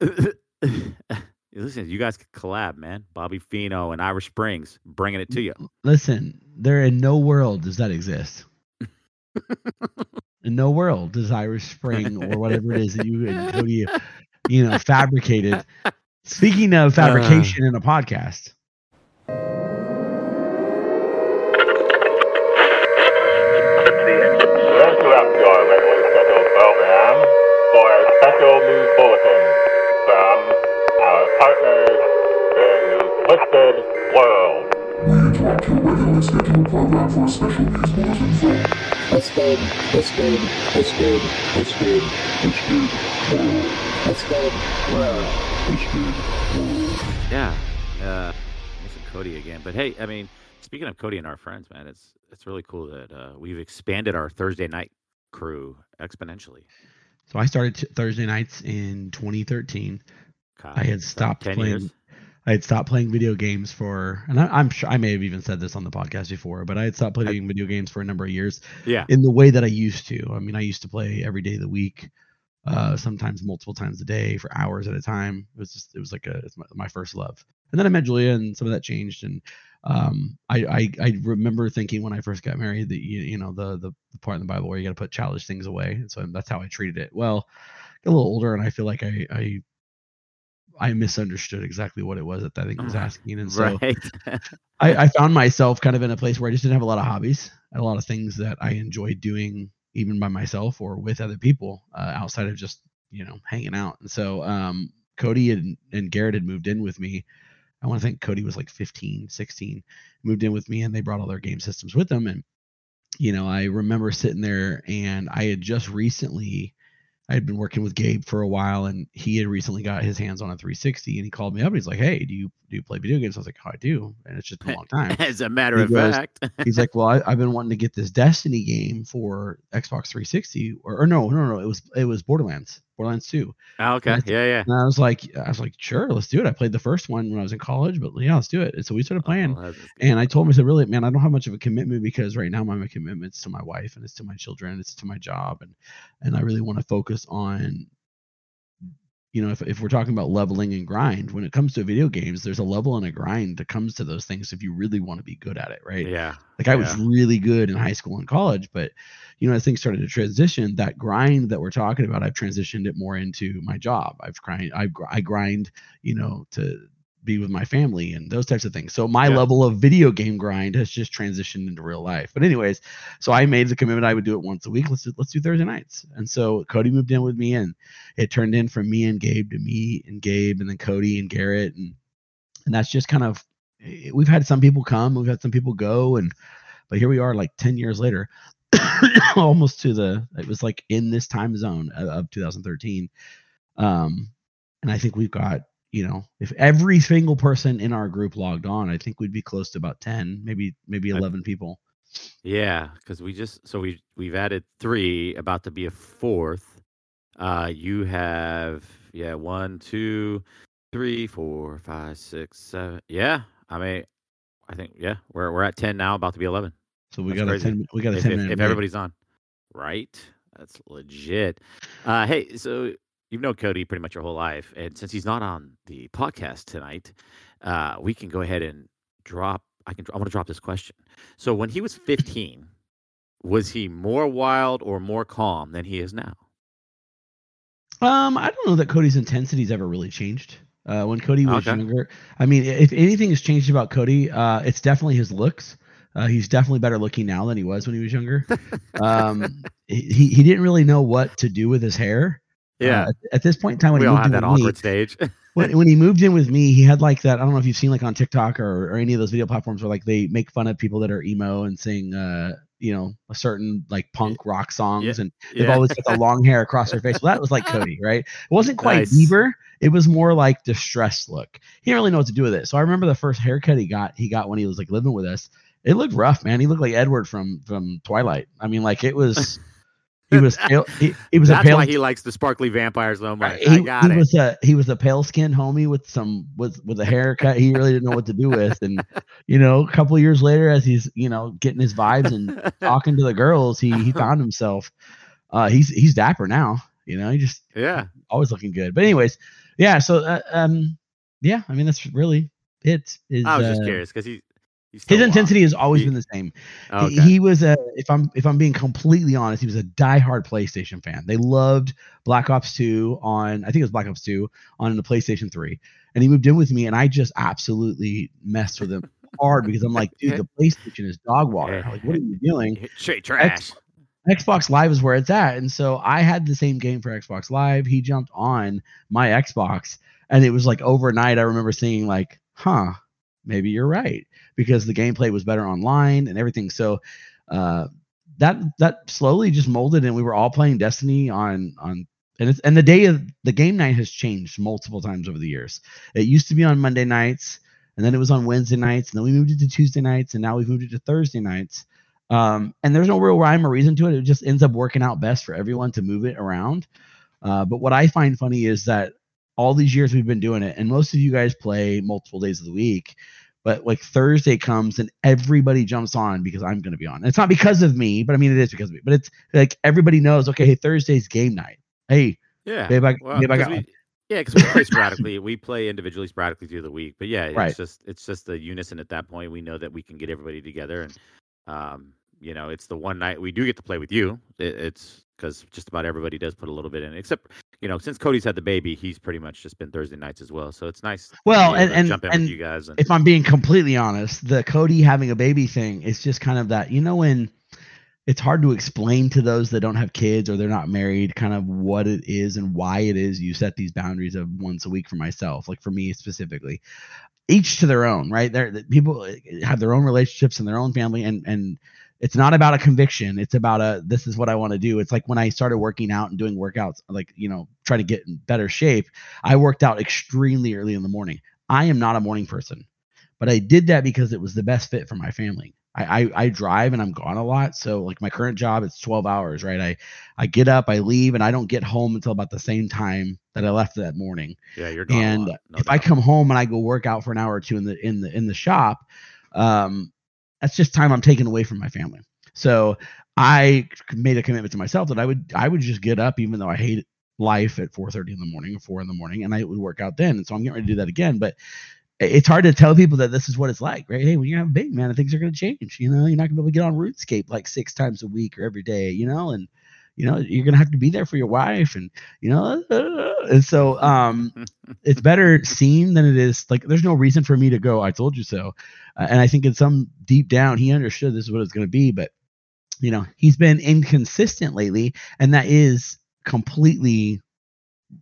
Listen, you guys could collab, man. Bobby Fino and Irish Springs, bringing it to you. Listen, there in no world does that exist. in no world does Irish Spring or whatever it is that you and Cody, you know, fabricated. Speaking of uh. fabrication in a podcast, partners in the Twisted World. We interrupt your regularly scheduled program for a special news bulletin from Twisted, Twisted, Twisted, Twisted, Twisted World. Twisted World. Twisted World. Yeah. Uh, missing Cody again. But hey, I mean, speaking of Cody and our friends, man, it's it's really cool that uh, we've expanded our Thursday night crew exponentially. so I started t- Thursday nights in 2013. God, I had stopped 10 playing. years. I had stopped playing video games for, and I, I'm sure I may have even said this on the podcast before, but I had stopped playing video games for a number of years Yeah. in the way that I used to. I mean, I used to play every day of the week, uh, sometimes multiple times a day for hours at a time. It was just, it was like a, it's my, my first love. And then I met Julia, and some of that changed. And um, I, I, I remember thinking when I first got married that you, you know, the, the the part in the Bible where you got to put childish things away, and so that's how I treated it. Well, got a little older, and I feel like I, I I misunderstood exactly what it was that I think was asking, and so right. I, I found myself kind of in a place where I just didn't have a lot of hobbies, a lot of things that I enjoyed doing, even by myself or with other people, uh, outside of just you know hanging out. And so um, Cody and, and Garrett had moved in with me. I want to think Cody was like 15, 16, moved in with me, and they brought all their game systems with them. And you know, I remember sitting there, and I had just recently I had been working with Gabe for a while, and he had recently got his hands on a 360, and he called me up. And he's like, "Hey, do you do you play video games?" I was like, "Oh, I do," and it's just been a long time. As a matter He of goes- fact. he's like, "Well, I, I've been wanting to get this Destiny game for Xbox 360, or, or no, no, no, it was it was Borderlands, Borderlands 2." Ah, okay. Yeah, yeah. And I was like, I was like, "Sure, let's do it." I played the first one when I was in college, but yeah, let's do it. And so we started playing. Oh, And I told him, I said, really, man, I don't have much of a commitment because right now my commitment's to my wife and it's to my children, it's to my job, and and I really want to focus on, you know, if if we're talking about leveling and grind, when it comes to video games, there's a level and a grind that comes to those things if you really want to be good at it, right? yeah. Like I was really good in high school and college, but you know, as things started to transition, that grind that we're talking about, I've transitioned it more into my job. I've grind, I, gr- I grind, you know, to be with my family and those types of things. So my Yeah. level of video game grind has just transitioned into real life. But anyways, so I made the commitment I would do it once a week. Let's do, let's do Thursday nights. And so Cody moved in with me, and it turned in from me and Gabe to me and Gabe, and then Cody and Garrett, and and that's just kind of eh, we've had some people come, we've had some people go, and but here we are, like ten years later, almost to the it was like in this time zone of, of 2013, um, and I think we've got you know if every single person in our group logged on, I think we'd be close to about ten, maybe maybe I- eleven people. Yeah, because we just so we we've added three, about to be a fourth. Uh, you have yeah one, two, three, four, five, six, seven. Yeah, I mean, I think yeah we're we're at ten now, about to be eleven. So we That's got crazy. a ten we got a If, ten if, minute if everybody's on, right? That's legit. Uh, hey, so you've known Cody pretty much your whole life, and since he's not on the podcast tonight, uh, we can go ahead and drop. I can. I want to drop this question. So when he was 15, was he more wild or more calm than he is now? Um, I don't know that Cody's intensity's ever really changed. Uh, when Cody was Okay. younger, I mean, if anything has changed about Cody, uh, it's definitely his looks. Uh, he's definitely better looking now than he was when he was younger. um, he he didn't really know what to do with his hair. Yeah. Uh, at, this point in time, when we he all have in that with me, stage. when, when he moved in with me, he had like that. I don't know if you've seen like on TikTok or, or any of those video platforms where like they make fun of people that are emo and sing, uh, you know, a certain like punk rock songs, Yeah. and they've yeah. always got the long hair across their face. Well, that was like Cody, right? It wasn't quite Nice. Bieber. It was more like distressed look. He didn't really know what to do with it. So I remember the first haircut he got. He got when he was like living with us. It looked rough, man. He looked like Edward from from Twilight. I mean, like it was. He was pale. He, he was That's a pale. why he likes the sparkly vampires so much. He, got he it. was a he was a pale skinned homie with some with with a haircut he really didn't know what to do with, and you know, a couple years later, as he's you know getting his vibes and talking to the girls, he he found himself. Uh, he's he's dapper now. You know, he just yeah. always looking good. But anyways, yeah. So uh, um, yeah. I mean, that's really it. Is I was just uh, curious because he, his intensity has always He- been the same. He- Okay. He, was a if I'm if I'm being completely honest, he was a diehard PlayStation fan. They loved Black Ops 2 on I think it was Black Ops 2 on the PlayStation 3. And he moved in with me and I just absolutely messed with him hard because I'm like, dude, the PlayStation is dog water. Like, what are you doing? Straight trash. Xbox Live is where it's at. And so I had the same game for Xbox Live. He jumped on my Xbox and it was like overnight I remember seeing like, huh, maybe you're right because the gameplay was better online and everything. So uh that that slowly just molded and we were all playing Destiny on on and it's and the day of the game night has changed multiple times over the years. It used to be on Monday nights and then it was on Wednesday nights and then we moved it to Tuesday nights and now we've moved it to Thursday nights. Um, and there's no real rhyme or reason to it. It just ends up working out best for everyone to move it around. Uh, but what I find funny is that all these years we've been doing it, and most of you guys play multiple days of the week, but like Thursday comes and everybody jumps on because I'm going to be on. And it's not because of me, but I mean, it is because of me. But it's like everybody knows, okay, hey, Thursday's game night. Hey, Yeah. babe, I, Well, babe, I got we, yeah, because we play sporadically. we play individually sporadically through the week. But yeah, it's Right. just it's just the unison at that point. We know that we can get everybody together, and um, you know, it's the one night we do get to play with you. It, it's because just about everybody does put a little bit in, except you know, since Cody's had the baby, he's pretty much just been Thursday nights as well. So it's nice. Well, and- and- jump in and with you guys. And, if I'm being completely honest, the Cody having a baby thing is just kind of that, you know, when it's hard to explain to those that don't have kids or they're not married kind of what it is and why it is you set these boundaries of once a week for myself, like for me specifically. Each to their own, right? There people eh, have their own relationships and their own family and and it's not about a conviction. It's about a this is what I want to do. It's like when I started working out and doing workouts, like, you know, trying to get in better shape, I worked out extremely early in the morning. I am not a morning person, but I did that because it was the best fit for my family. I, I, I drive and I'm gone a lot. So like my current job, it's 12 hours, right? I, I get up, I leave, and I don't get home until about the same time that I left that morning. yeah, you're gone. and no if I come home and I go work out for an hour or two in the in the in the shop, um, that's just time I'm taking away from my family. So I made a commitment to myself that I would I would just get up even though I hate life at 4:30 in the morning or 4 in the morning, and I would work out then. And so I'm getting ready to do that again, but it's hard to tell people that this is what it's like, right? Hey, when you have a baby, man, things are going to change. You know, you're not going to be able to get on RuneScape like six times a week or every day. You know, and you know you're going to have to be there for your wife, and you know, and so um, it's better seen than it is like. There's no reason for me to go. I told you so, uh, and I think in some deep down he understood this is what it's going to be, but you know he's been inconsistent lately, and that is completely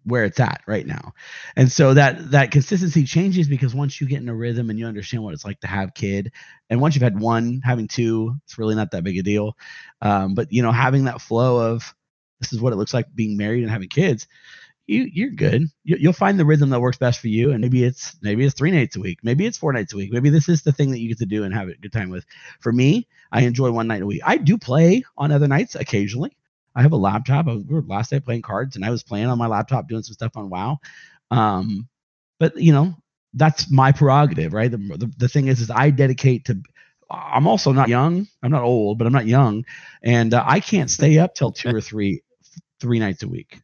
where it's at right now. And so that that consistency changes because once you get in a rhythm and you understand what it's like to have kid, and once you've had one, having two, it's really not that big a deal. Um, but you know, having that flow of this is what it looks like being married and having kids, you you're good. You, you'll find the rhythm that works best for you, and maybe it's maybe it's three nights a week, maybe it's four nights a week, maybe this is the thing that you get to do and have a good time with. For me, I enjoy one night a week. I do play on other nights occasionally. I have a laptop. I was, we were last night playing cards, and I was playing on my laptop doing some stuff on WoW. Um, but you know, that's my prerogative, right? The, the the thing is, is I dedicate to. I'm also not young. I'm not old, but I'm not young, and uh, I can't stay up till two or three three nights a week.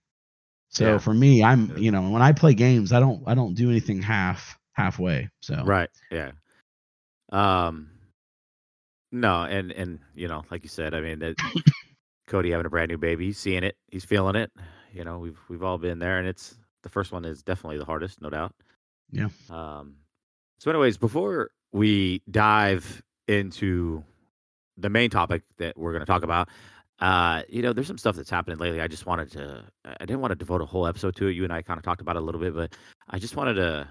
So Yeah. for me, I'm you know when I play games, I don't I don't do anything half halfway. So Right. Yeah. Um. No, and and you know, like you said, I mean, that Cody having a brand new baby, he's seeing it, he's feeling it. You know, we've we've all been there, and it's the first one is definitely the hardest, no doubt. Yeah. Um. So, anyways, before we dive into the main topic that we're going to talk about, uh, you know, there's some stuff that's happening lately. I just wanted to. I didn't want to devote a whole episode to it. You and I kind of talked about it a little bit, but I just wanted to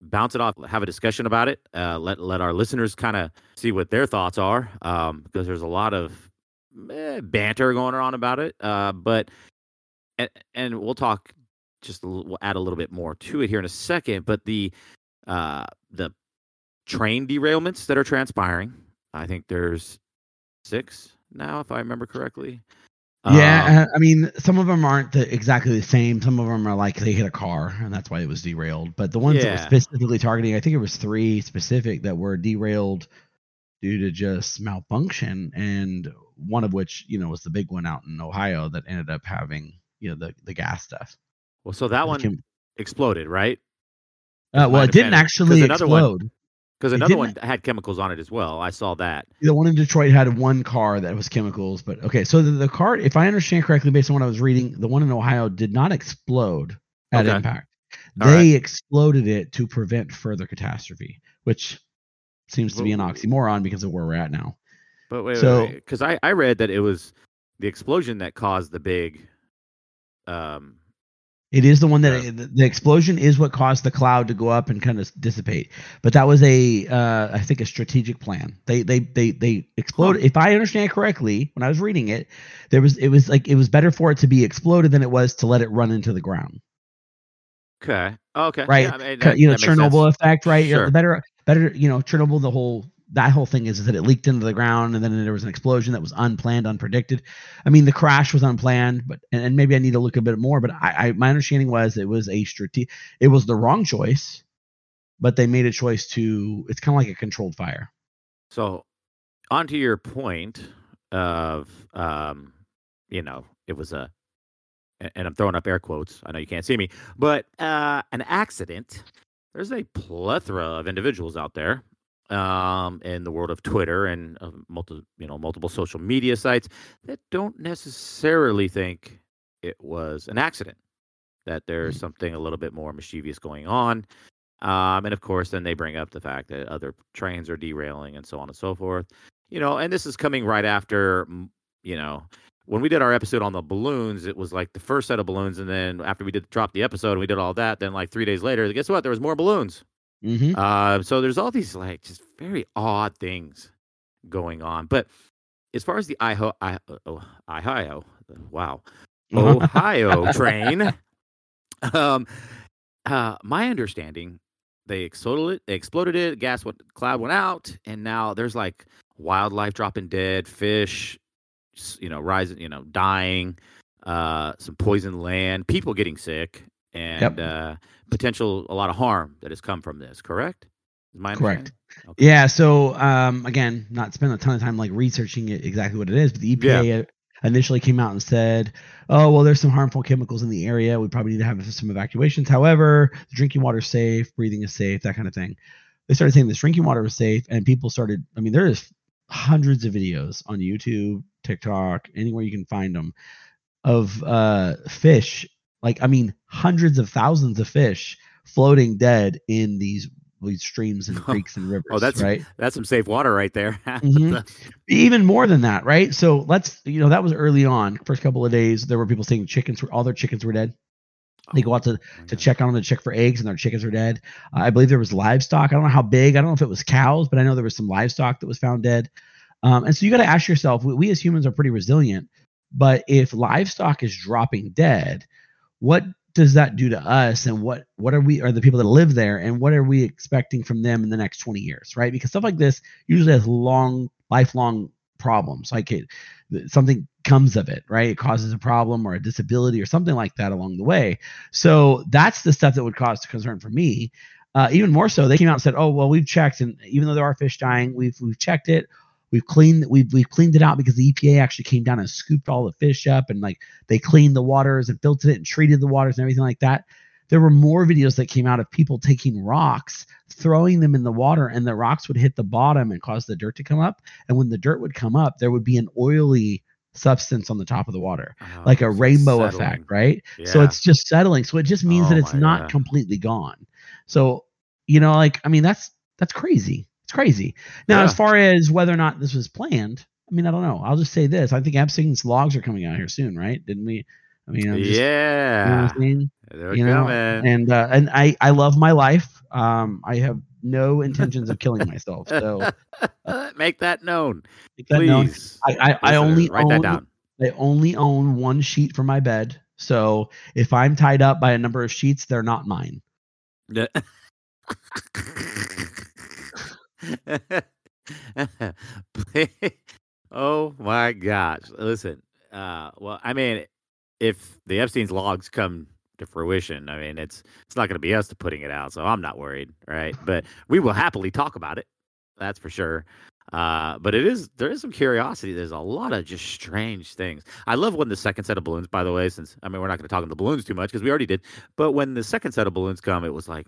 bounce it off, have a discussion about it. Uh, let let our listeners kind of see what their thoughts are, um, because there's a lot of eh, banter going on about it. Uh, but and, and we'll talk just a little, we'll add a little bit more to it here in a second. But the uh, the train derailments that are transpiring, I think there's six now, if I remember correctly. Yeah, Um, uh, I mean, some of them aren't the, exactly the same. Some of them are like they hit a car and that's why it was derailed. But the ones that were specifically targeting, I think it was three specific that were derailed due to just malfunction, and one of which, you know, was the big one out in Ohio that ended up having, you know, the the gas stuff. well, so that one chem- exploded, right? Uh, well, it didn't actually explode. Because another one had chemicals on it as well. I saw that. The one in Detroit had one car that was chemicals, but okay. So the, the car, if I understand correctly, based on what I was reading, the one in Ohio did not explode at Okay. impact. All They exploded it to prevent further catastrophe, which seems to be an oxymoron because of where we're at now. But wait, So- because I I read that it was the explosion that caused the big. Um. It is the one that the, the explosion is what caused the cloud to go up and kind of dissipate. But that was a, uh, I think, a strategic plan. They they they they exploded. If I understand correctly, when I was reading it, there was it was like it was better for it to be exploded than it was to let it run into the ground. Okay. Okay. right? Yeah, I mean, that- you know. Chernobyl effect, right? You know, Sure. better, better, you know, Chernobyl. The whole that whole thing is, is that it leaked into the ground, and then there was an explosion that was unplanned, unpredicted. I mean, the crash was unplanned, but and, and maybe I need to look a bit more. But I, I my understanding was it was a strate- It was the wrong choice, but they made a choice to. It's kind of like a controlled fire. So, onto your point of, um, you know, it was a- and I'm throwing up air quotes. I know you can't see me, but uh, an accident. There's a plethora of individuals out there, um, in the world of Twitter and uh, multi, you know, multiple social media sites that don't necessarily think it was an accident. That there's something a little bit more mischievous going on. Um, and of course, then they bring up the fact that other trains are derailing and so on and so forth. You know, and this is coming right after, mm, you know, when we did our episode on the balloons, it was like the first set of balloons, and then after we did drop the episode and we did all that, then like three days later, guess what? There was more balloons. Mm-hmm. Uh, so there's all these like just very odd things going on. But as far as the Ohio, I, oh, Ohio, wow, Ohio train, um, uh, my understanding, they exploded it. They exploded it. Gas went, cloud went out, and now there's like wildlife dropping dead, fish, you know, rising, you know, dying, uh, some poisoned land, people getting sick, and uh, potential a lot of harm that has come from this. Correct? Correct. Okay. Yeah. So um, again, not spend a ton of time like researching it exactly what it is, but the EPA uh initially came out and said, "Oh, well, there's some harmful chemicals in the area. We probably need to have some evacuations. However, the drinking water is safe, breathing is safe, that kind of thing." They started saying this drinking water was safe, and people started. I mean, there is hundreds of videos on YouTube, TikTok, anywhere you can find them of uh, fish. Like, I mean, hundreds of thousands of fish floating dead in these these streams and creeks and rivers. Oh, that's- right. That's some safe water right there. Mhm. Even more than that, right? So let's, you know, that was early on. First couple of days, there were people saying chickens were all their chickens were dead. They go out to to check on them to check for eggs, and their chickens are dead. Uh, I believe there was livestock. I don't know how big. I don't know if it was cows, but I know there was some livestock that was found dead. Um, and so you got to ask yourself: we, we as humans are pretty resilient, but if livestock is dropping dead, what does that do to us? And what what are we are the people that live there, and what are we expecting from them in the next 20 years, right? Because stuff like this usually has long, lifelong problems. Like it, something comes of it, right? It causes a problem or a disability or something like that along the way. So that's the stuff that would cause concern for me. Uh, even more so, they came out and said, "Oh, well, we've checked, and even though there are fish dying, we've we've checked it. We've cleaned we've we've cleaned it out because the EPA actually came down and scooped all the fish up, and like they cleaned the waters and filtered it and treated the waters and everything like that." There were more videos that came out of people taking rocks, throwing them in the water, and the rocks would hit the bottom and cause the dirt to come up. And when the dirt would come up, there would be an oily substance on the top of the water, Oh, like a rainbow settling. effect, right? So it's just settling. So it just means Oh that it's not God. completely gone. So you know, like I mean, that's that's crazy. It's crazy. Now, as far as whether or not this was planned, I mean, I don't know. I'll just say this: I think Epstein's logs are coming out here soon, right? Didn't we? I mean, I'm just, you know yeah. what I'm saying? They're you know, and uh, and I I love my life. Um, I have no intentions of killing myself. So Make that known, make that known. please. I I, I only write own that down. I only own one sheet for my bed. So if I'm tied up by a number of sheets, they're not mine. Oh my gosh. Listen, uh, well, I mean, if the Epstein's logs come to fruition, I mean, it's it's not going to be us to putting it out, so I'm not worried, right? But we will happily talk about it. That's for sure. Uh, but it is there is some curiosity. There's a lot of just strange things. I love when the second set of balloons, by the way, since I mean we're not going to talk on the balloons too much because we already did. But when the second set of balloons come, it was like,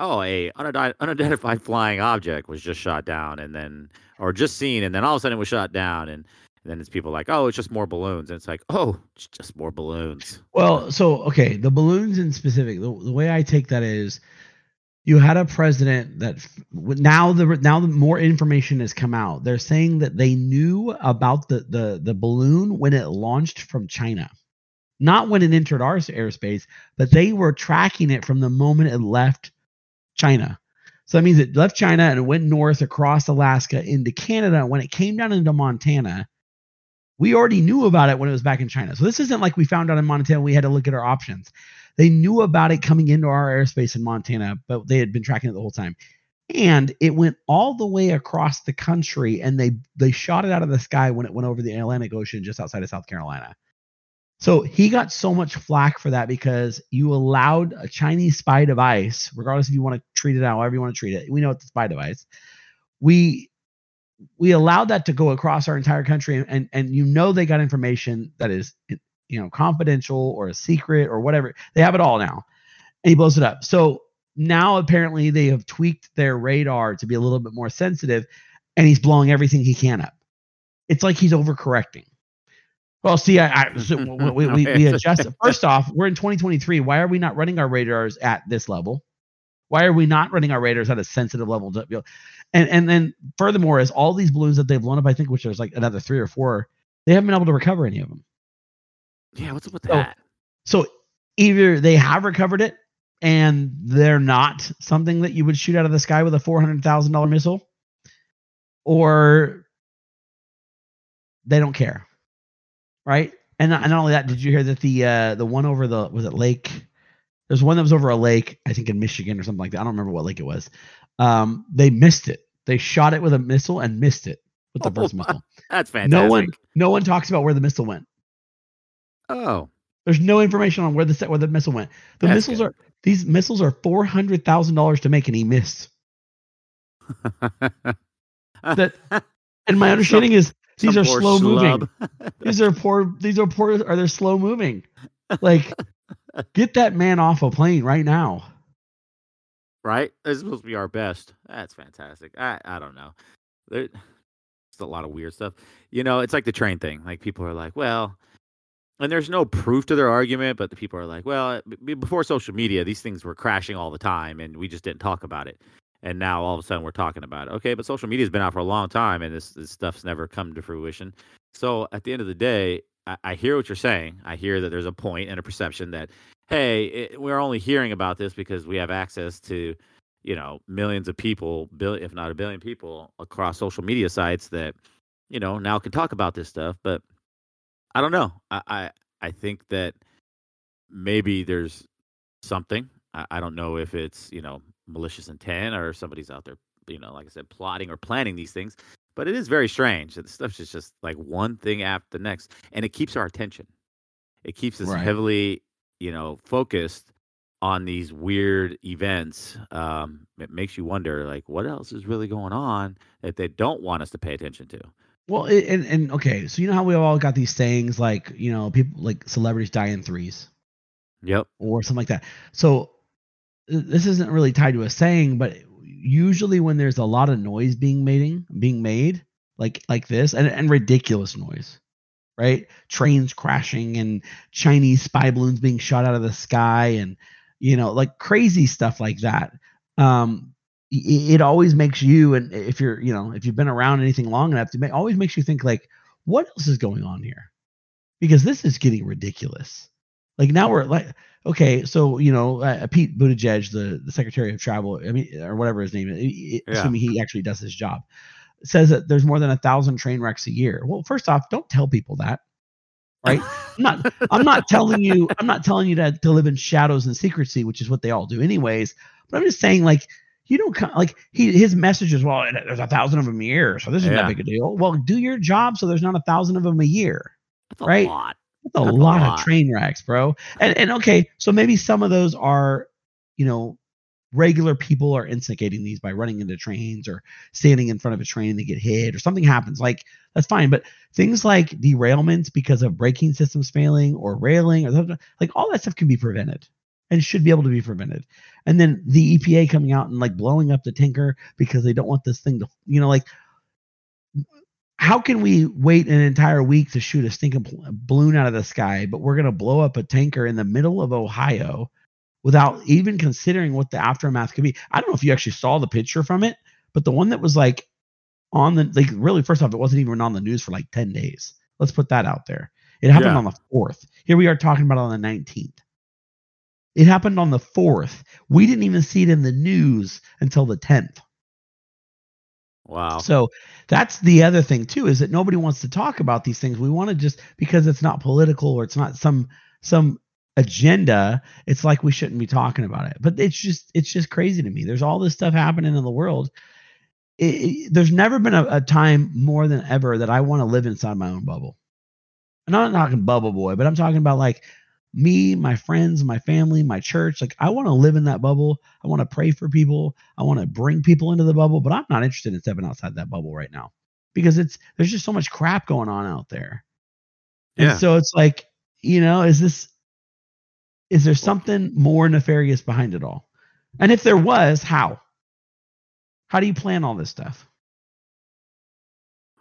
oh, a unidentified, flying object was just shot down, and then or just seen, and then all of a sudden it was shot down, and, and then it's people like, oh, it's just more balloons, and it's like, oh, it's just more balloons. Well, so okay, the balloons in specific. The, the way I take that is, you had a president that now the now the more information has come out. They're saying that they knew about the the the balloon when it launched from China, not when it entered our airspace, but they were tracking it from the moment it left China. So that means it left China and it went north across Alaska into Canada. When it came down into Montana, we already knew about it when it was back in China. So this isn't like we found out in Montana. We had to look at our options. They knew about it coming into our airspace in Montana, but they had been tracking it the whole time. And it went all the way across the country, and they they shot it out of the sky when it went over the Atlantic Ocean just outside of South Carolina. So he got so much flack for that because you allowed a Chinese spy device, regardless if you want to treat it however you want to treat it. We know it's a spy device. We we allowed that to go across our entire country, and and, and you know they got information that is you know confidential or a secret or whatever. They have it all now, and he blows it up. So now apparently they have tweaked their radar to be a little bit more sensitive, and he's blowing everything he can up. It's like he's overcorrecting. Well, see, I, I so we, we, we adjust. First off, we're in 2023. Why are we not running our radars at this level? Why are we not running our radars at a sensitive level? To, you know, and and then furthermore, is all these balloons that they've blown up, I think, which there's like another three or four, they haven't been able to recover any of them. Yeah, what's up with So- that? So either they have recovered it and they're not something that you would shoot out of the sky with a four hundred thousand dollar missile, or they don't care, right? And not, and not only that, did you hear that the uh, the one over the was it Lake? There's one that was over a lake, I think in Michigan or something like that. I don't remember what lake it was. Um, they missed it. They shot it with a missile and missed it with the Oh, first missile. That's fantastic. No one, no one talks about where the missile went. Oh, There's no information on where the se- where the missile went. The That's missiles good. are these missiles are four hundred thousand dollars to make, and he missed. That, and my understanding is these Some are slow moving. These are poor. These are poor. Are they slow moving? Like, get that man off a plane right now. right? This is supposed to be our best. That's fantastic. I I don't know. There's a lot of weird stuff. You know, it's like the train thing. Like people are like, well, and there's no proof to their argument, but the people are like, well, b- before social media, these things were crashing all the time, and we just didn't talk about it. And now all of a sudden we're talking about it. Okay, but social media's been out for a long time, and this this stuff's never come to fruition. So at the end of the day, I, I hear what you're saying. I hear that there's a point and a perception that hey, it, we're only hearing about this because we have access to, you know, millions of people, billion, if not a billion people across social media sites that, you know, now can talk about this stuff. But I don't know. I I, I think that maybe there's something. I, I don't know if it's you know malicious intent or somebody's out there, you know, like I said, plotting or planning these things. But it is very strange. that The stuff's just, just like one thing after the next, and it keeps our attention. It keeps us Right. heavily, you know, focused on these weird events. Um, it makes you wonder, like, what else is really going on that they don't want us to pay attention to? Well, and and okay, so you know how we all got these sayings like you know people like celebrities die in threes Yep. or something like that. So this isn't really tied to a saying, but usually when there's a lot of noise being made, being made like like this, and, and ridiculous noise, right? Trains crashing and Chinese spy balloons being shot out of the sky and you know, like crazy stuff like that. Um, it, it always makes you, and if you're, you know, if you've been around anything long enough, it always makes you think like, what else is going on here? Because this is getting ridiculous. Like now we're like, okay, so you know, uh, Pete Buttigieg, the the Secretary of Travel, I mean, or whatever his name is, Yeah. assuming he actually does his job, says that there's more than a thousand train wrecks a year. Well, first off, don't tell people that, right? I'm not I'm not telling you I'm not telling you to, to live in shadows and secrecy, which is what they all do anyways. But I'm just saying, like, you don't like he his message is well, there's a thousand of them a year, so this isn't Yeah. that big a deal. Well, do your job so there's not a thousand of them a year. That's a Right. lot. That's a That's a lot, lot. of train wrecks, bro. And and okay, so maybe some of those are, you know, regular people are instigating these by running into trains or standing in front of a train and they get hit or something happens. Like that's fine, but things like derailments because of braking systems failing or railing or something- like all that stuff can be prevented and should be able to be prevented. And then the EPA coming out and like blowing up the tanker because they don't want this thing to, you know, like how can we wait an entire week to shoot a stinking balloon out of the sky, but we're going to blow up a tanker in the middle of Ohio without even considering what the aftermath could be? I don't know if you actually saw the picture from it, but the one that was like on the, like, really, first off, it wasn't even on the news for like 10 days. Let's put that out there. It happened Yeah. on the 4th. Here we are talking about on the 19th. It happened on the 4th. We didn't even see it in the news until the 10th. Wow. So that's the other thing too is that nobody wants to talk about these things. We want to just because it's not political or it's not some some agenda, it's like we shouldn't be talking about it. But it's just it's just crazy to me. There's all this stuff happening in the world. It, it- there's never been a, a time more than ever that I want to live inside my own bubble. And I'm not talking bubble boy, but I'm talking about like me, my friends, my family, my church. Like I want to live in that bubble. I want to pray for people. I want to bring people into the bubble, but I'm not interested in stepping outside that bubble right now because it's there's just so much crap going on out there. And Yeah. so it's like, you know, is this is there something more nefarious behind it all? And if there was, how? How do you plan all this stuff?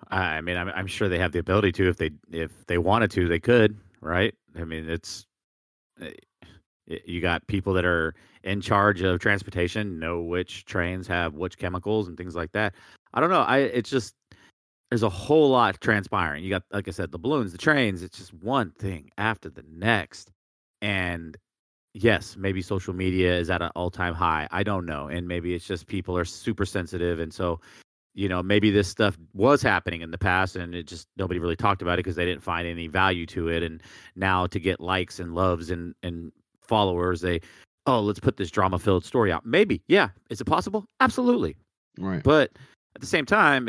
I mean, I'm, I'm sure they have the ability to if they if they wanted to, they could, right? I mean, it's Eh, you got people that are in charge of transportation, know which trains have which chemicals and things like that. I don't know. I it's just there's a whole lot transpiring. You got, like I said, the balloons, the trains. It's just one thing after the next, and yes, maybe social media is at an all time high. I don't know, and maybe it's just people are super sensitive, and so you know maybe this stuff was happening in the past and it just nobody really talked about it because they didn't find any value to it. And now to get likes and loves and and followers they oh let's put this drama filled story out. Maybe yeah. Is it possible? Absolutely. Right. but at the same time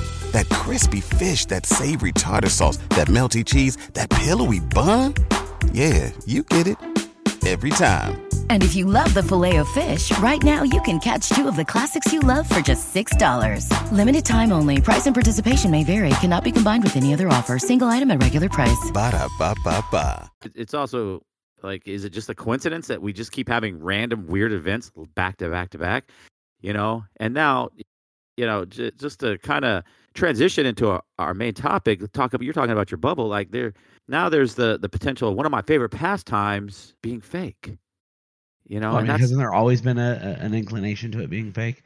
That crispy fish, that savory tartar sauce, that melty cheese, that pillowy bun. Yeah, you get it. Every time. And if you love the filet of fish, right now you can catch two of the classics you love for just $6. Limited time only. Price and participation may vary. Cannot be combined with any other offer. Single item at regular price. Ba-da-ba-ba-ba. it's also like is it just a coincidence that we just keep having random weird events back to back to back? You know, and now, you know, j- just to kind of transition into our, our main topic, talk about you're talking about your bubble. Like there now, there's the the potential of one of my favorite pastimes being fake. You know, Well, I mean, hasn't there always been a, a- an inclination to it being fake?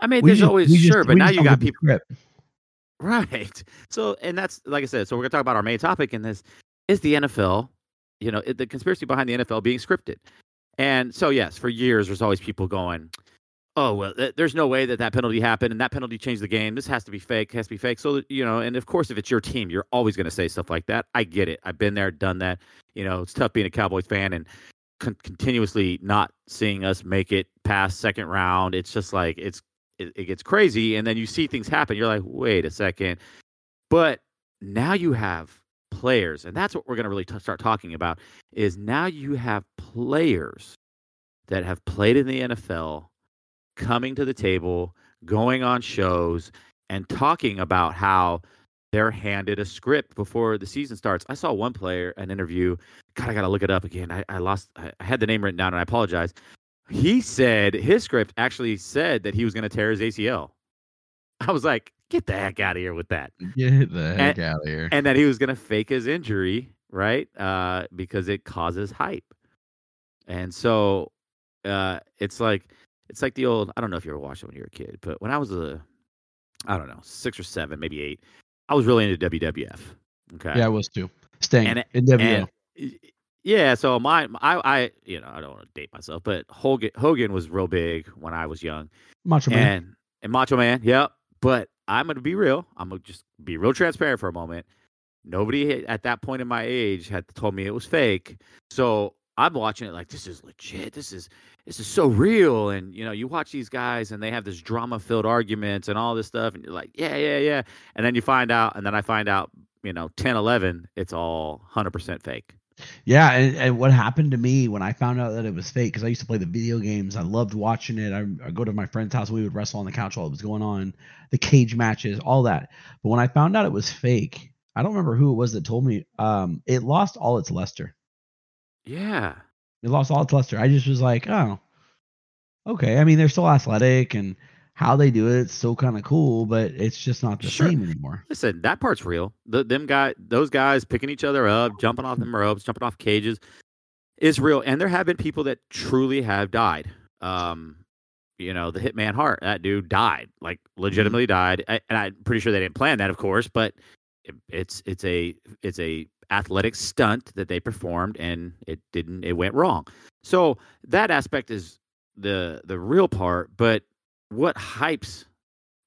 I mean, We there's just- always just- sure, but now you got people script. right. So, and that's like I said. So we're gonna talk about our main topic in this is the NFL. You know, it, the conspiracy behind the NFL being scripted. And so, yes, for years there's always people going, "Oh well, th- there's no way that that penalty happened, and that penalty changed the game. This has to be fake. Has to be fake." So you know, and of course, if it's your team, you're always going to say stuff like that. I get it. I've been there, done that. You know, it's tough being a Cowboys fan and con- continuously not seeing us make it past second round. It's just like it's it, it gets crazy, and then you see things happen. You're like, wait a second. But now you have players, and that's what we're going to really t- start talking about. Is now you have players that have played in the NFL coming to the table, going on shows, and talking about how they're handed a script before the season starts. I saw one player, an interview. God, I got to look it up again. I, I lost, I had the name written down and I apologize. He said his script actually said that he was going to tear his ACL. I was like, get the heck out of here with that. Get the heck out of here. And that he was going to fake his injury, right? Uh, because it causes hype. And so uh, it's like it's like the old. I don't know if you ever watched it when you were a kid, but when I was a, I don't know, six or seven, maybe eight, I was really into WWF. Okay. yeah, I was too. Staying And in. And yeah, so my, I, I, you know, I don't want to date myself, but Hogan, Hogan was real big when I was young, Macho Man. and and Macho Man, yep. But I'm gonna be real. I'm gonna just be real transparent for a moment. Nobody at that point in my age had told me it was fake, so I'm watching it like this is legit. This is this is so real. And you know, you watch these guys and they have this drama filled arguments and all this stuff, and you're like, yeah, yeah, yeah. And then you find out, and then I find out, you know, 10, 11, it's all 100% fake. Yeah, and, and what happened to me when I found out that it was fake, because I used to play the video games, I loved watching it. I I go to my friend's house, we would wrestle on the couch while it was going on, the cage matches, all that. But when I found out it was fake, I don't remember who it was that told me. Um, it lost all its luster. Yeah. It lost all its luster. I just was like, oh, okay. I mean, they're still athletic, and how they do it, it's still kind of cool, but it's just not the Sure. same anymore. Listen, that part's real. The, them guy, those guys picking each other up, jumping off them ropes, jumping off cages, is real. And there have been people that truly have died. Um, you know, the Hitman Hart, that dude died, like legitimately died. I, and I'm pretty sure they didn't plan that, of course, but it, it's it's a it's a athletic stunt that they performed, and it didn't. It went wrong. So that aspect is the the real part. But what hypes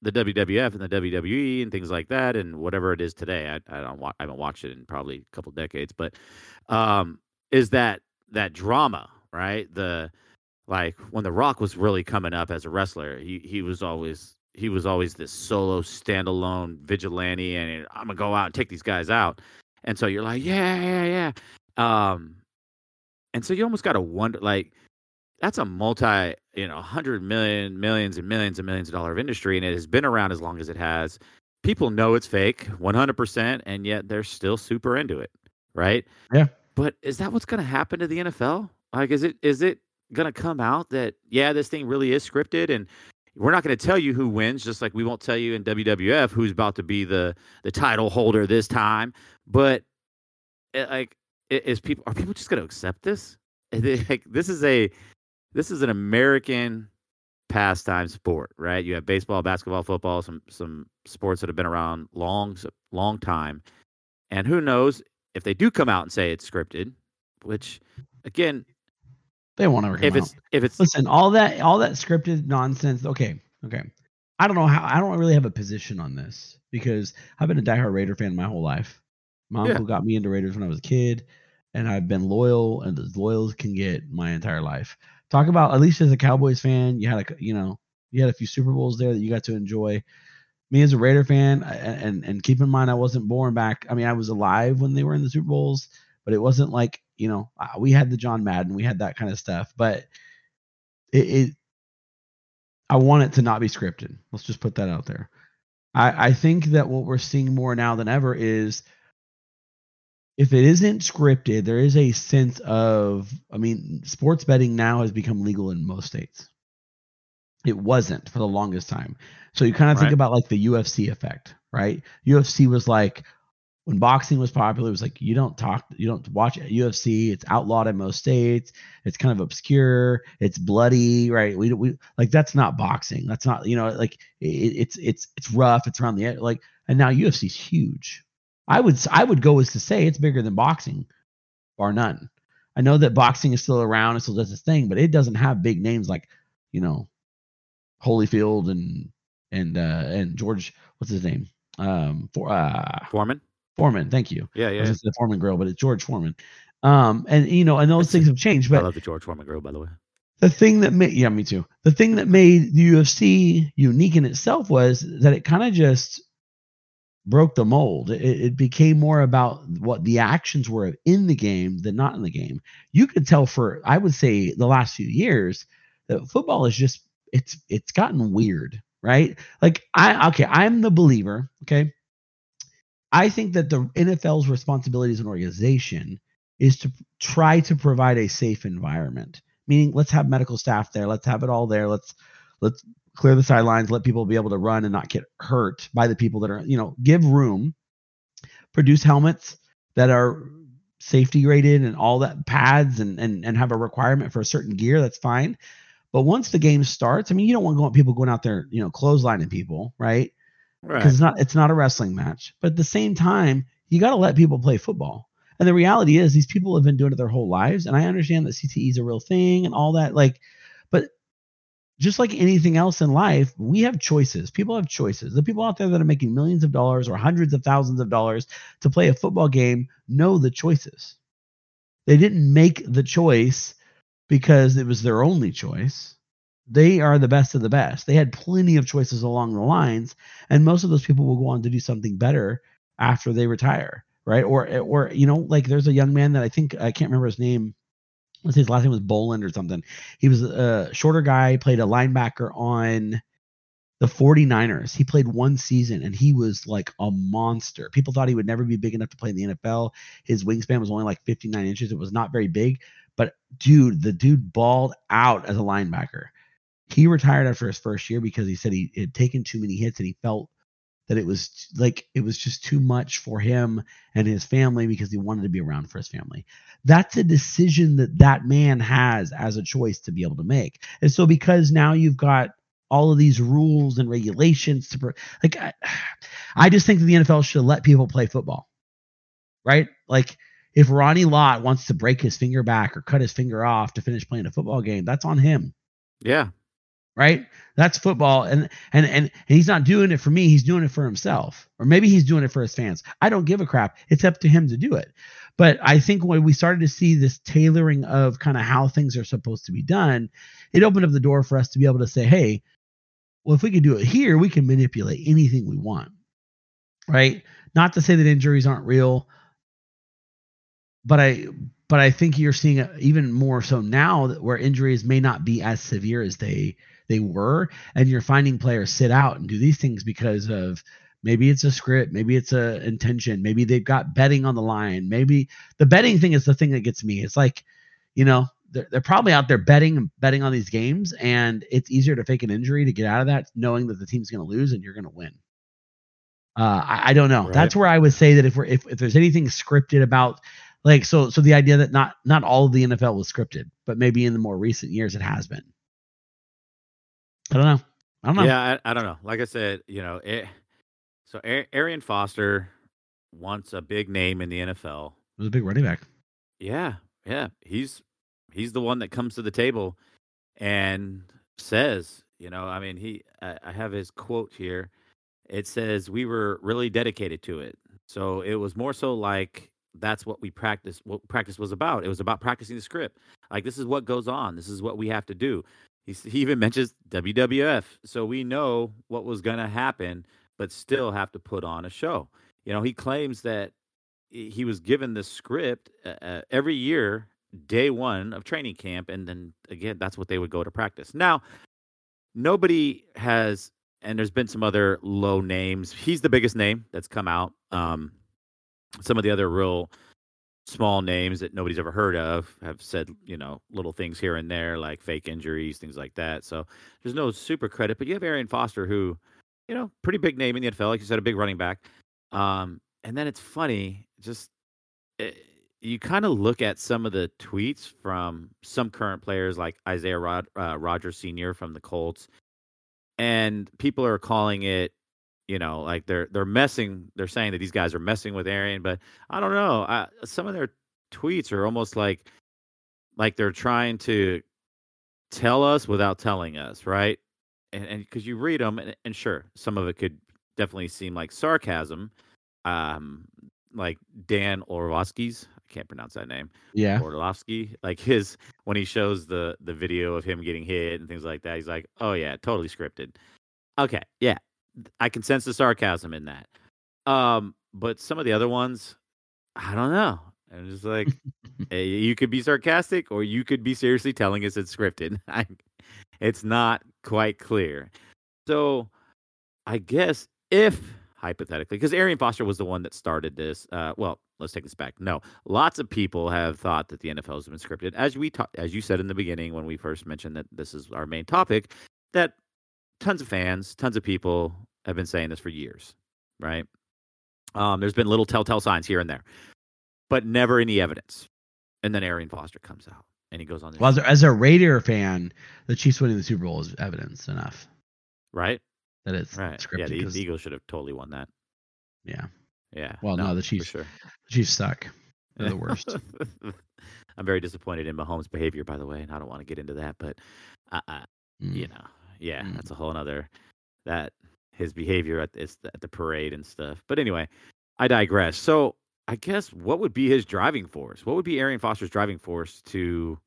the WWF and the WWE and things like that, and whatever it is today. I, I don't wa- I haven't watched it in probably a couple decades, but um, is that that drama, right? The like when The Rock was really coming up as a wrestler, he he was always he was always this solo standalone vigilante, and I'm gonna go out and take these guys out. And so you're like, yeah, yeah, yeah. Um, and so you almost got to wonder, like, that's a multi, you know, hundred million, millions and millions and millions of dollar of industry, and it has been around as long as it has. People know it's fake, one hundred percent, and yet they're still super into it, right? Yeah. But is that what's going to happen to the NFL? Like, is it is it going to come out that yeah, this thing really is scripted, and we're not going to tell you who wins, just like we won't tell you in WWF who's about to be the the title holder this time. But eh, like, is people are people just going to accept this? Like, this is a this is an American pastime sport, right? You have baseball, basketball, football, some some sports that have been around long long time, and who knows if they do come out and say it's scripted, which again, They won't ever come if out. it's if it's Listen, all that all that scripted nonsense. Okay, okay. I don't know how. I don't really have a position on this because I've been a diehard Raider fan my whole life. My Yeah. uncle got me into Raiders when I was a kid, and I've been loyal and as loyal as can get my entire life. Talk about at least as a Cowboys fan, you had a you know you had a few Super Bowls there that you got to enjoy. Me as a Raider fan, I- and and keep in mind I wasn't born back. I mean, I was alive when they were in the Super Bowls, but it wasn't like you know uh, we had the John Madden, we had that kind of stuff, but it, it I want it to not be scripted. Let's just put that out there. I, I think that what we're seeing more now than ever is if it isn't scripted, there is a sense of, I mean, sports betting now has become legal in most states. It wasn't for the longest time. So you kind of think about like the UFC effect, right? UFC was like when boxing was popular, it was like you don't talk, you don't watch UFC. It's outlawed in most states. It's kind of obscure. It's bloody, right? We we like that's not boxing. That's not you know like it, it's it's it's rough. It's around the edge. Like and now UFC's huge. I would I would go as to say it's bigger than boxing, bar none. I know that boxing is still around and still does its thing, but it doesn't have big names like you know Holyfield and and uh and George what's his name um for uh Foreman. Foreman. Thank you. Yeah, yeah. was gonna Foreman Grill, but it's George Foreman. Um, and you know, and those things have changed. But I love the George Foreman grill, by the way. the thing that made yeah, me too. The thing that made the UFC unique in itself was that it kind of just broke the mold. It, it became more about what the actions were in the game than not in the game. You could tell for I would say the last few years that football is just it's it's gotten weird, right? Like I okay, I'm the believer, okay? I think that the NFL's responsibility as an organization is to try to provide a safe environment. Meaning, let's have medical staff there. Let's have it all there. Let's let's clear the sidelines. Let people be able to run and not get hurt by the people that are you know give room. Produce helmets that are safety rated and all that pads and and and have a requirement for a certain gear. That's fine. But once the game starts, I mean, you don't want want people going out there, you know, clotheslining people, right? Right. because it's not it's not a wrestling match. But at the same time, you got to let people play football. And the reality is, these people have been doing it their whole lives. And I understand that CTE is a real thing and all that. Like, but just like anything else in life, we have choices. People have choices. The people out there that are making millions of dollars or hundreds of thousands of dollars to play a football game know the choices. They didn't make the choice because it was their only choice. They are the best of the best. They had plenty of choices along the lines, and most of those people will go on to do something better after they retire, right? Or eh, or you know, like there's a young man that I think I can't remember his name. Let's say his last name was Borland or something. He was a shorter guy, played a linebacker on the 49ers. He played one season and he was like a monster. People thought he would never be big enough to play in the NFL. His wingspan was only like 59 inches. It was not very big, but dude, the dude balled out as a linebacker. He retired after his first year because he said he had taken too many hits and he felt that it was like it was just too much for him and his family because he wanted to be around for his family. That's a decision that that man has as a choice to be able to make. And so because now you've got all of these rules and regulations to like I, I just think that the NFL should let people play football. Right? Like if Ronnie Lott wants to break his finger back or cut his finger off to finish playing a football game, that's on him Yeah. Right? That's football, and and and he's not doing it for me. He's doing it for himself, or maybe he's doing it for his fans. I don't give a crap. It's up to him to do it. But I think when we started to see this tailoring of kind of how things are supposed to be done, it opened up the door for us to be able to say, hey, well, if we can do it here, we can manipulate anything we want, right? Not to say that injuries aren't real, but I but I think you're seeing it even more so now that where injuries may not be as severe as they they were, and you're finding players sit out and do these things because of maybe it's a script, maybe it's a intention, maybe they've got betting on the line, maybe the betting thing is the thing that gets me. It's like, you know, they're, they're probably out there betting and betting on these games, and it's easier to fake an injury to get out of that, knowing that the team's going to lose and you're going to win. Uh, I, I don't know. Right. That's where I would say that if we're if, if there's anything scripted about like so so the idea that not not all of the NFL was scripted, but maybe in the more recent years it has been. I don't know. I don't know. Yeah, I, I don't know. Like I said, you know, it, so A- Arian Foster wants a big name in the NFL. It was a big running back. Yeah, yeah, he's he's the one that comes to the table and says, you know, I mean, he I, I have his quote here. It says we were really dedicated to it. So it was more so like that's what we practiced. What practice was about. It was about practicing the script. Like this is what goes on. This is what we have to do. He he even mentions WWF, so we know what was going to happen, but still have to put on a show. You know, he claims that he he was given the script uh, uh, every year, day one of training camp, and then again, that's what they would go to practice. Now, nobody has, and there's been some other low names. He's the biggest name that's come out. Um, some of the other real small names that nobody's ever heard of have said, you know, little things here and there, like fake injuries, things like that. So there's no super credit, but you have Arian Foster, who, you know, pretty big name in the NFL, like you said, a big running back. Um, and then it's funny, just eh, you kind of look at some of the tweets from some current players, like Isaiah Rod, uh, Rodgers Sr. from the Colts, and people are calling it you know like they're they're messing they're saying that these guys are messing with Arian but I don't know I, some of their tweets are almost like like they're trying to tell us without telling us right and because you read them and, and sure some of it could definitely seem like sarcasm um like Dan Orlovsky's I can't pronounce that name Yeah. Orlovsky like his when he shows the the video of him getting hit and things like that he's like oh yeah totally scripted okay yeah I can sense the sarcasm in that. Um, but some of the other ones, I don't know. I'm just like, eh, you could be sarcastic or you could be seriously telling us it's scripted. I, it's not quite clear. So I guess if hypothetically, because Arian Foster was the one that started this. Uh, well, let's take this back. No, lots of people have thought that the NFL has been scripted, as we ta- as you said in the beginning when we first mentioned that this is our main topic. That tons of fans, tons of people have been saying this for years, right? Um, there's been little telltale signs here and there, but never any evidence. And then Arian Foster comes out and he goes on. Well, as a, as a Raider fan, the Chiefs winning the Super Bowl is evidence enough right, that it's right. scripted. Yeah, the, the Eagles should have totally won that. yeah, Yeah. Well, no, the for Chiefs- Sure. the Chiefs suck. They're the worst. I'm very disappointed in Mahomes' behavior, by the way, and I don't want to get into that, but uh, uh, Mm. you know, yeah, Mm. that's a whole other that his behavior at this at the parade and stuff. But anyway, I digress. So I guess what would be his driving force? What would be Arian Foster's driving force to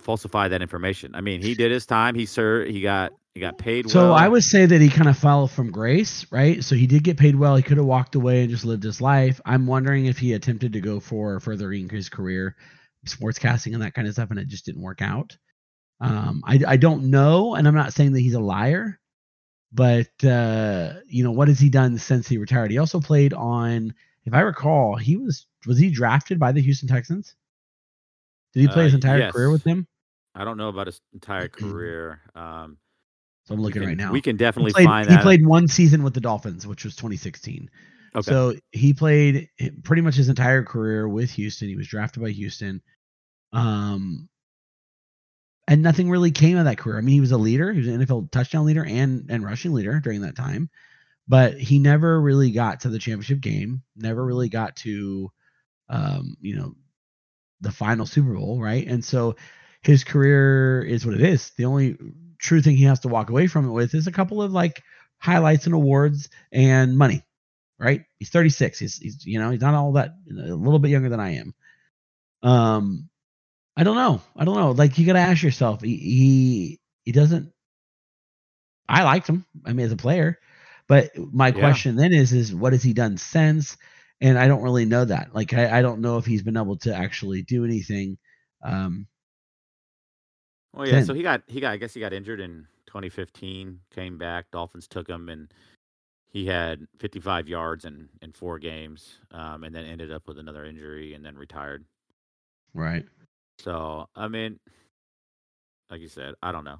falsify that information? I mean, he did his time. He sir, he got he got paid So well. I would say that he kind of fell from grace, right? So he did get paid well. He could have walked away and just lived his life. I'm wondering if he attempted to go for furthering his career, sportscasting and that kind of stuff, and it just didn't work out. Um, I I don't know, and I'm not saying that he's a liar, but uh, you know what has he done since he retired? He also played on, if I recall, he was was he drafted by the Houston Texans? Did he play Uh, his entire yes. career with them? I don't know about his entire career. Um, So I'm looking can- right now. We can definitely he played, find he that. played one season with the Dolphins, which was 2016. okay. So he played pretty much his entire career with Houston. He was drafted by Houston. Um, and nothing really came of that career. I mean, he was a leader. He was an NFL touchdown leader and and rushing leader during that time, but he never really got to the championship game. Never really got to, um, you know, the final Super Bowl, right? And so his career is what it is. The only true thing he has to walk away from it with is a couple of like highlights and awards and money, right? He's 36. He's, he's you know, he's not all that a little bit younger than I am. Um, I don't know. I don't know. Like you got to ask yourself. He, he he doesn't. I liked him. I mean, as a player, but my Yeah. question then is, is what has he done since? And I don't really know that. Like I, I don't know if he's been able to actually do anything. Um, Well, yeah. So he got he got I guess he got injured in 2015. Came back. Dolphins took him, and he had 55 yards in in four games, um, and then ended up with another injury, and then retired. right. So I mean, like you said, I don't know.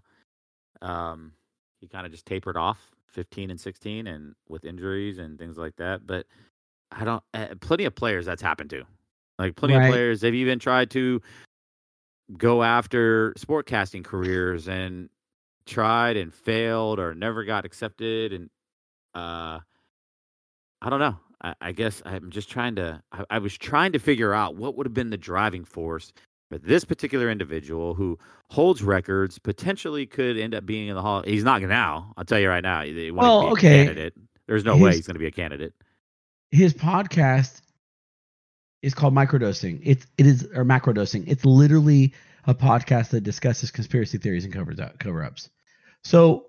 Um, he kind of just tapered off 15 and 16, and with injuries and things like that. But I don't. Uh, plenty of players that's happened to. Like plenty Right. of players, they've even tried to go after sportcasting careers and tried and failed or never got accepted. And uh, I don't know. I, I guess I'm just trying to. I, I was trying to figure out what would have been the driving force for this particular individual who holds records, potentially could end up being in the hall. He's not now. I'll tell you right now. He won't Well, be a okay. Candidate. There's no way he's going to be a candidate. his podcast is called microdosing it's it is or macrodosing it's literally a podcast that discusses conspiracy theories and covers up cover-ups so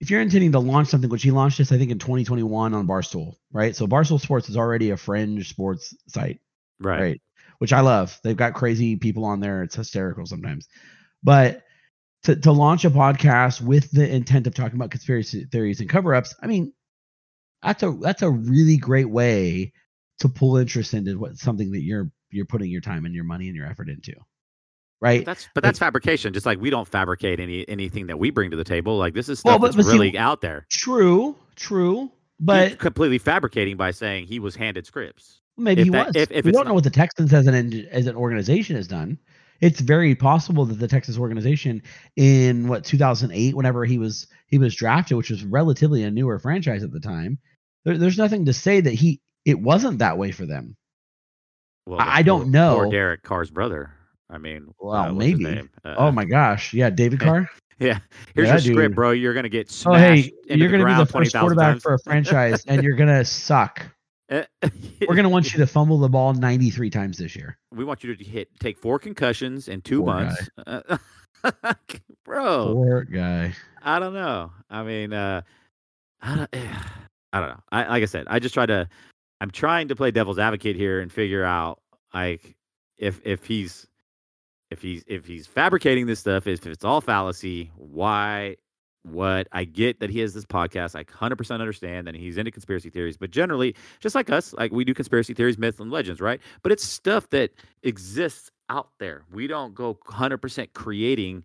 if you're intending to launch something which he launched this i think in 2021 on barstool right so barstool sports is already a fringe sports site Right. right which i love they've got crazy people on there it's hysterical sometimes but to, to launch a podcast with the intent of talking about conspiracy theories and cover-ups i mean that's a that's a really great way to pull interest into what something that you're you're putting your time and your money and your effort into. Right? That's but that's fabrication. Just like we don't fabricate any anything that we bring to the table. Like this is Well, stuff but- that's but see- really out there. True, true. But completely fabricating by saying he was handed scripts. Maybe if he that- was. if- if we don't know what the Texans as an as an organization has done. It's very possible that the Texas organization in what 2008, whenever he was he was drafted, which was relatively a newer franchise at the time, there, there's nothing to say that he it wasn't that way for them. Well, I- I don't know. Or Derek Carr's brother. I mean, Well, uh, maybe. Uh, oh my gosh, yeah, David Carr. Yeah, here's Yeah, your script, bro. You're gonna get Oh smashed. hey, into you're the gonna be the first quarterback times. for a franchise, and you're gonna suck. We're gonna want you to fumble the ball 93 times this year. We want you to hit take four concussions in two Poor months, Uh, bro. Poor guy. I don't know. I mean, uh, I don't, I don't know. I like I said, I just try to. I'm trying to play devil's advocate here and figure out like if if he's if he's if he's fabricating this stuff, if it's all fallacy, why? What I get that he has this podcast, I 100% understand that he's into conspiracy theories, but generally, just like us, like we do conspiracy theories, myths, and legends, right? But it's stuff that exists out there. We don't go 100% creating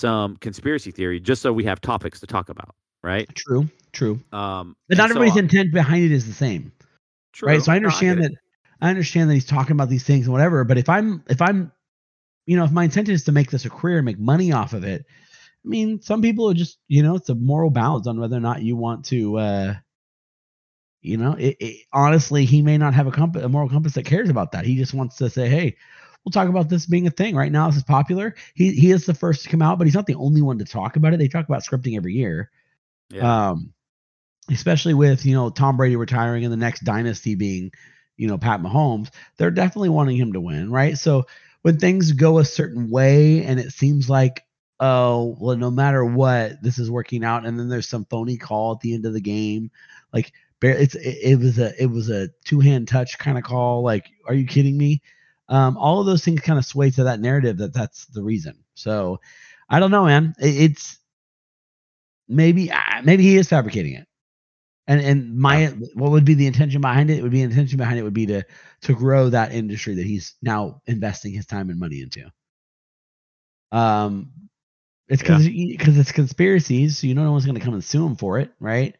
some conspiracy theory just so we have topics to talk about, right? True, true. Um, But not and so everybody's intent behind it is the same. true. right so i No, understand that it. i understand that he's talking about these things and whatever but if i'm if i'm you know if my intent is to make this a career and make money off of it i mean some people are just you know it's a moral balance on whether or not you want to uh you know it, it honestly he may not have a compass a moral compass that cares about that. He just wants to say hey we'll talk about this being a thing. Right now this is popular. He he is the first to come out but he's not the only one to talk about it. They talk about scripting every year. Yeah. um, especially with you know Tom Brady retiring and the next dynasty being, you know, Pat Mahomes, they're definitely wanting him to win, right? So when things go a certain way and it seems like, oh, well, no matter what, this is working out, and then there's some phony call at the end of the game, like it's it, it was a it was a two hand touch kind of call, like, are you kidding me? Um, all of those things kind of sway to that narrative that that's the reason. So I don't know, man. It, it's maybe uh, maybe he is fabricating it and and my what would be the intention behind it? It would be intention behind it would be to to grow that industry that he's now investing his time and money into. Um, it's because because it's conspiracies, so you know no one's going to come and sue him for it, right?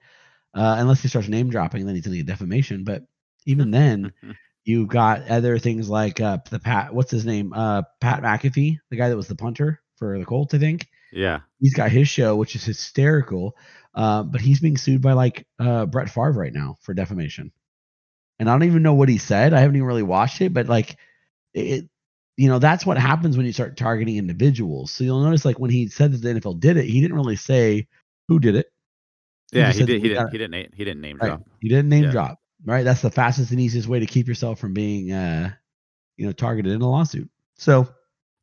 Uh, unless he starts name dropping, then he's going to get defamation. But even then, you've got other things like uh, the Pat, what's his name? Uh, Pat McAfee, the guy that was the punter for the Colts, I think yeah. he's got his show, which is hysterical. Uh, but he's being sued by like uh, Brett Favre right now for defamation. And I don't even know what he said. I haven't even really watched it, but like it, you know, that's what happens when you start targeting individuals. So you'll notice like when he said that the NFL did it, he didn't really say who did it. Yeah, he did. He got- He didn't. na- He didn't name Right. drop. He didn't name Yeah. drop. Right. That's the fastest and easiest way to keep yourself from being, uh, you know, targeted in a lawsuit. So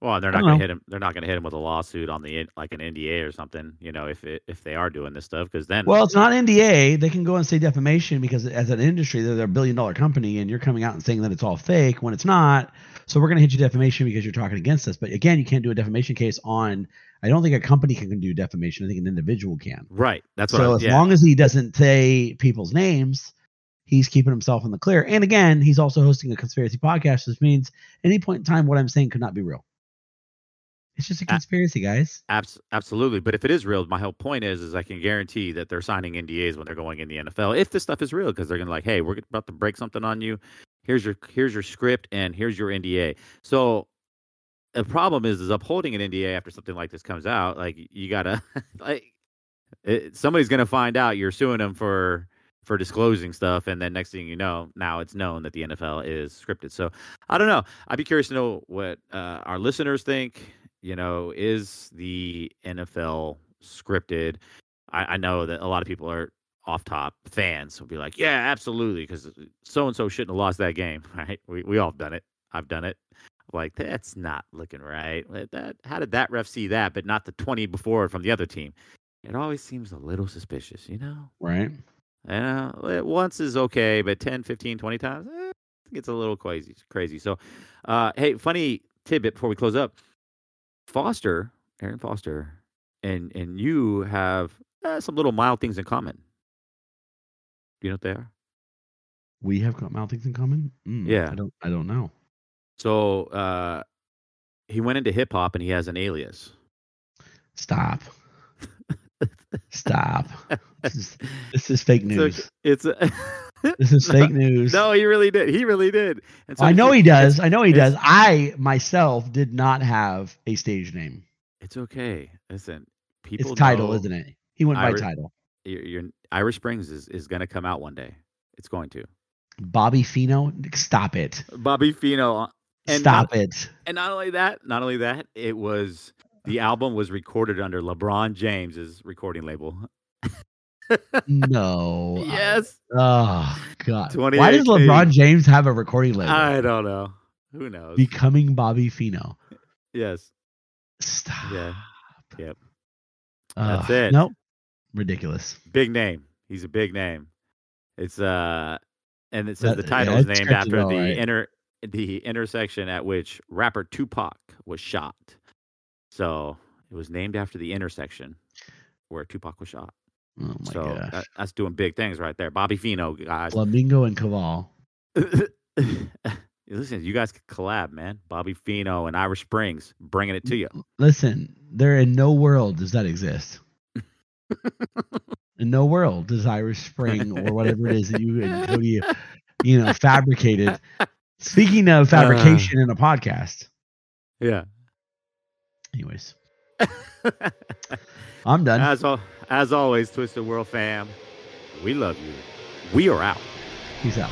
Well, they're not going to hit him. They're not going to hit him with a lawsuit on the like an NDA or something. You know, if it, if they are doing this stuff, because then Well, it's not NDA. They can go and say defamation because as an industry, they're, they're a billion dollar company and you're coming out and saying that it's all fake when it's not. So we're going to hit you defamation because you're talking against us. But again, you can't do a defamation case on, I don't think a company can do defamation. I think an individual can. right. That's what. So I, as yeah. long as he doesn't say people's names, he's keeping himself in the clear. And again, he's also hosting a conspiracy podcast, which means any point in time, what I'm saying could not be real. It's just a A- conspiracy, guys. Abs- absolutely. But if it is real, my whole point is, is I can guarantee that they're signing NDAs when they're going in the NFL. If this stuff is real, because they're gonna like, hey, we're about to break something on you. Here's your here's your script and here's your NDA. So the problem is, is upholding an NDA after something like this comes out. Like you gotta like it, somebody's gonna find out you're suing them for for disclosing stuff, and then next thing you know, now it's known that the NFL is scripted. So I don't know. I'd be curious to know what uh, our listeners think. You know, is the NFL scripted? I, I know that a lot of people are off top fans will be like, yeah, absolutely, because so and so shouldn't have lost that game, right? We we all have done it. I've done it. Like that's not looking right. That how did that ref see that, but not the twenty before from the other team? It always seems a little suspicious, you know. Right. Know, once is okay, but 10, 15, 20 times, eh, it gets a little crazy. Crazy. So, uh, hey, funny tidbit before we close up. Foster, Arian Foster, and and you have uh, some little mild things in common. Do you know what they are? We have co- mouth things in common. Mm, Yeah. I don't. I don't know. So uh, he went into hip hop and he has an alias. Stop. Stop. This is, this is fake news. it's a This is fake news. No, he really did. He really did. So I know it's- he does. I know he does. I myself did not have a stage name. It's okay. Listen, people. It's title, isn't it? He went by Irish- title. Your, your Irish Springs is, is going to come out one day. It's going to. Bobby Feeno. Stop it. Bobby Feeno. Uh, and Stop not, it. And not only that, not only that, it was the album was recorded under LeBron James's recording label. No. yes. Oh God. 28 Why does LeBron James have a recording label? I don't know. Who knows? Becoming Bobby Feeno. yes. Stop. Yeah. Yep. Ugh, That's it. Nope. Ridiculous. Big name. He's a big name. It's uh and it says That- the yeah, title that is named after the right. inter the intersection at which rapper Tupac was shot. So it was named after the intersection where Tupac was shot. Oh my god. so gosh. that, that's doing big things right there. Bobby Feeno, guys. Flamingo and Koval. Listen, you guys could collab, man. Bobby Feeno and Irish Springs, bringing it to you. Listen, there in no world does that exist. In no world does Irish Spring or whatever it is that you and Cody, you know, fabricated. Speaking of uh. fabrication in a podcast, Yeah. anyways, I'm done. as al- as always, Twisted World fam, we love you. We are out. Peace out.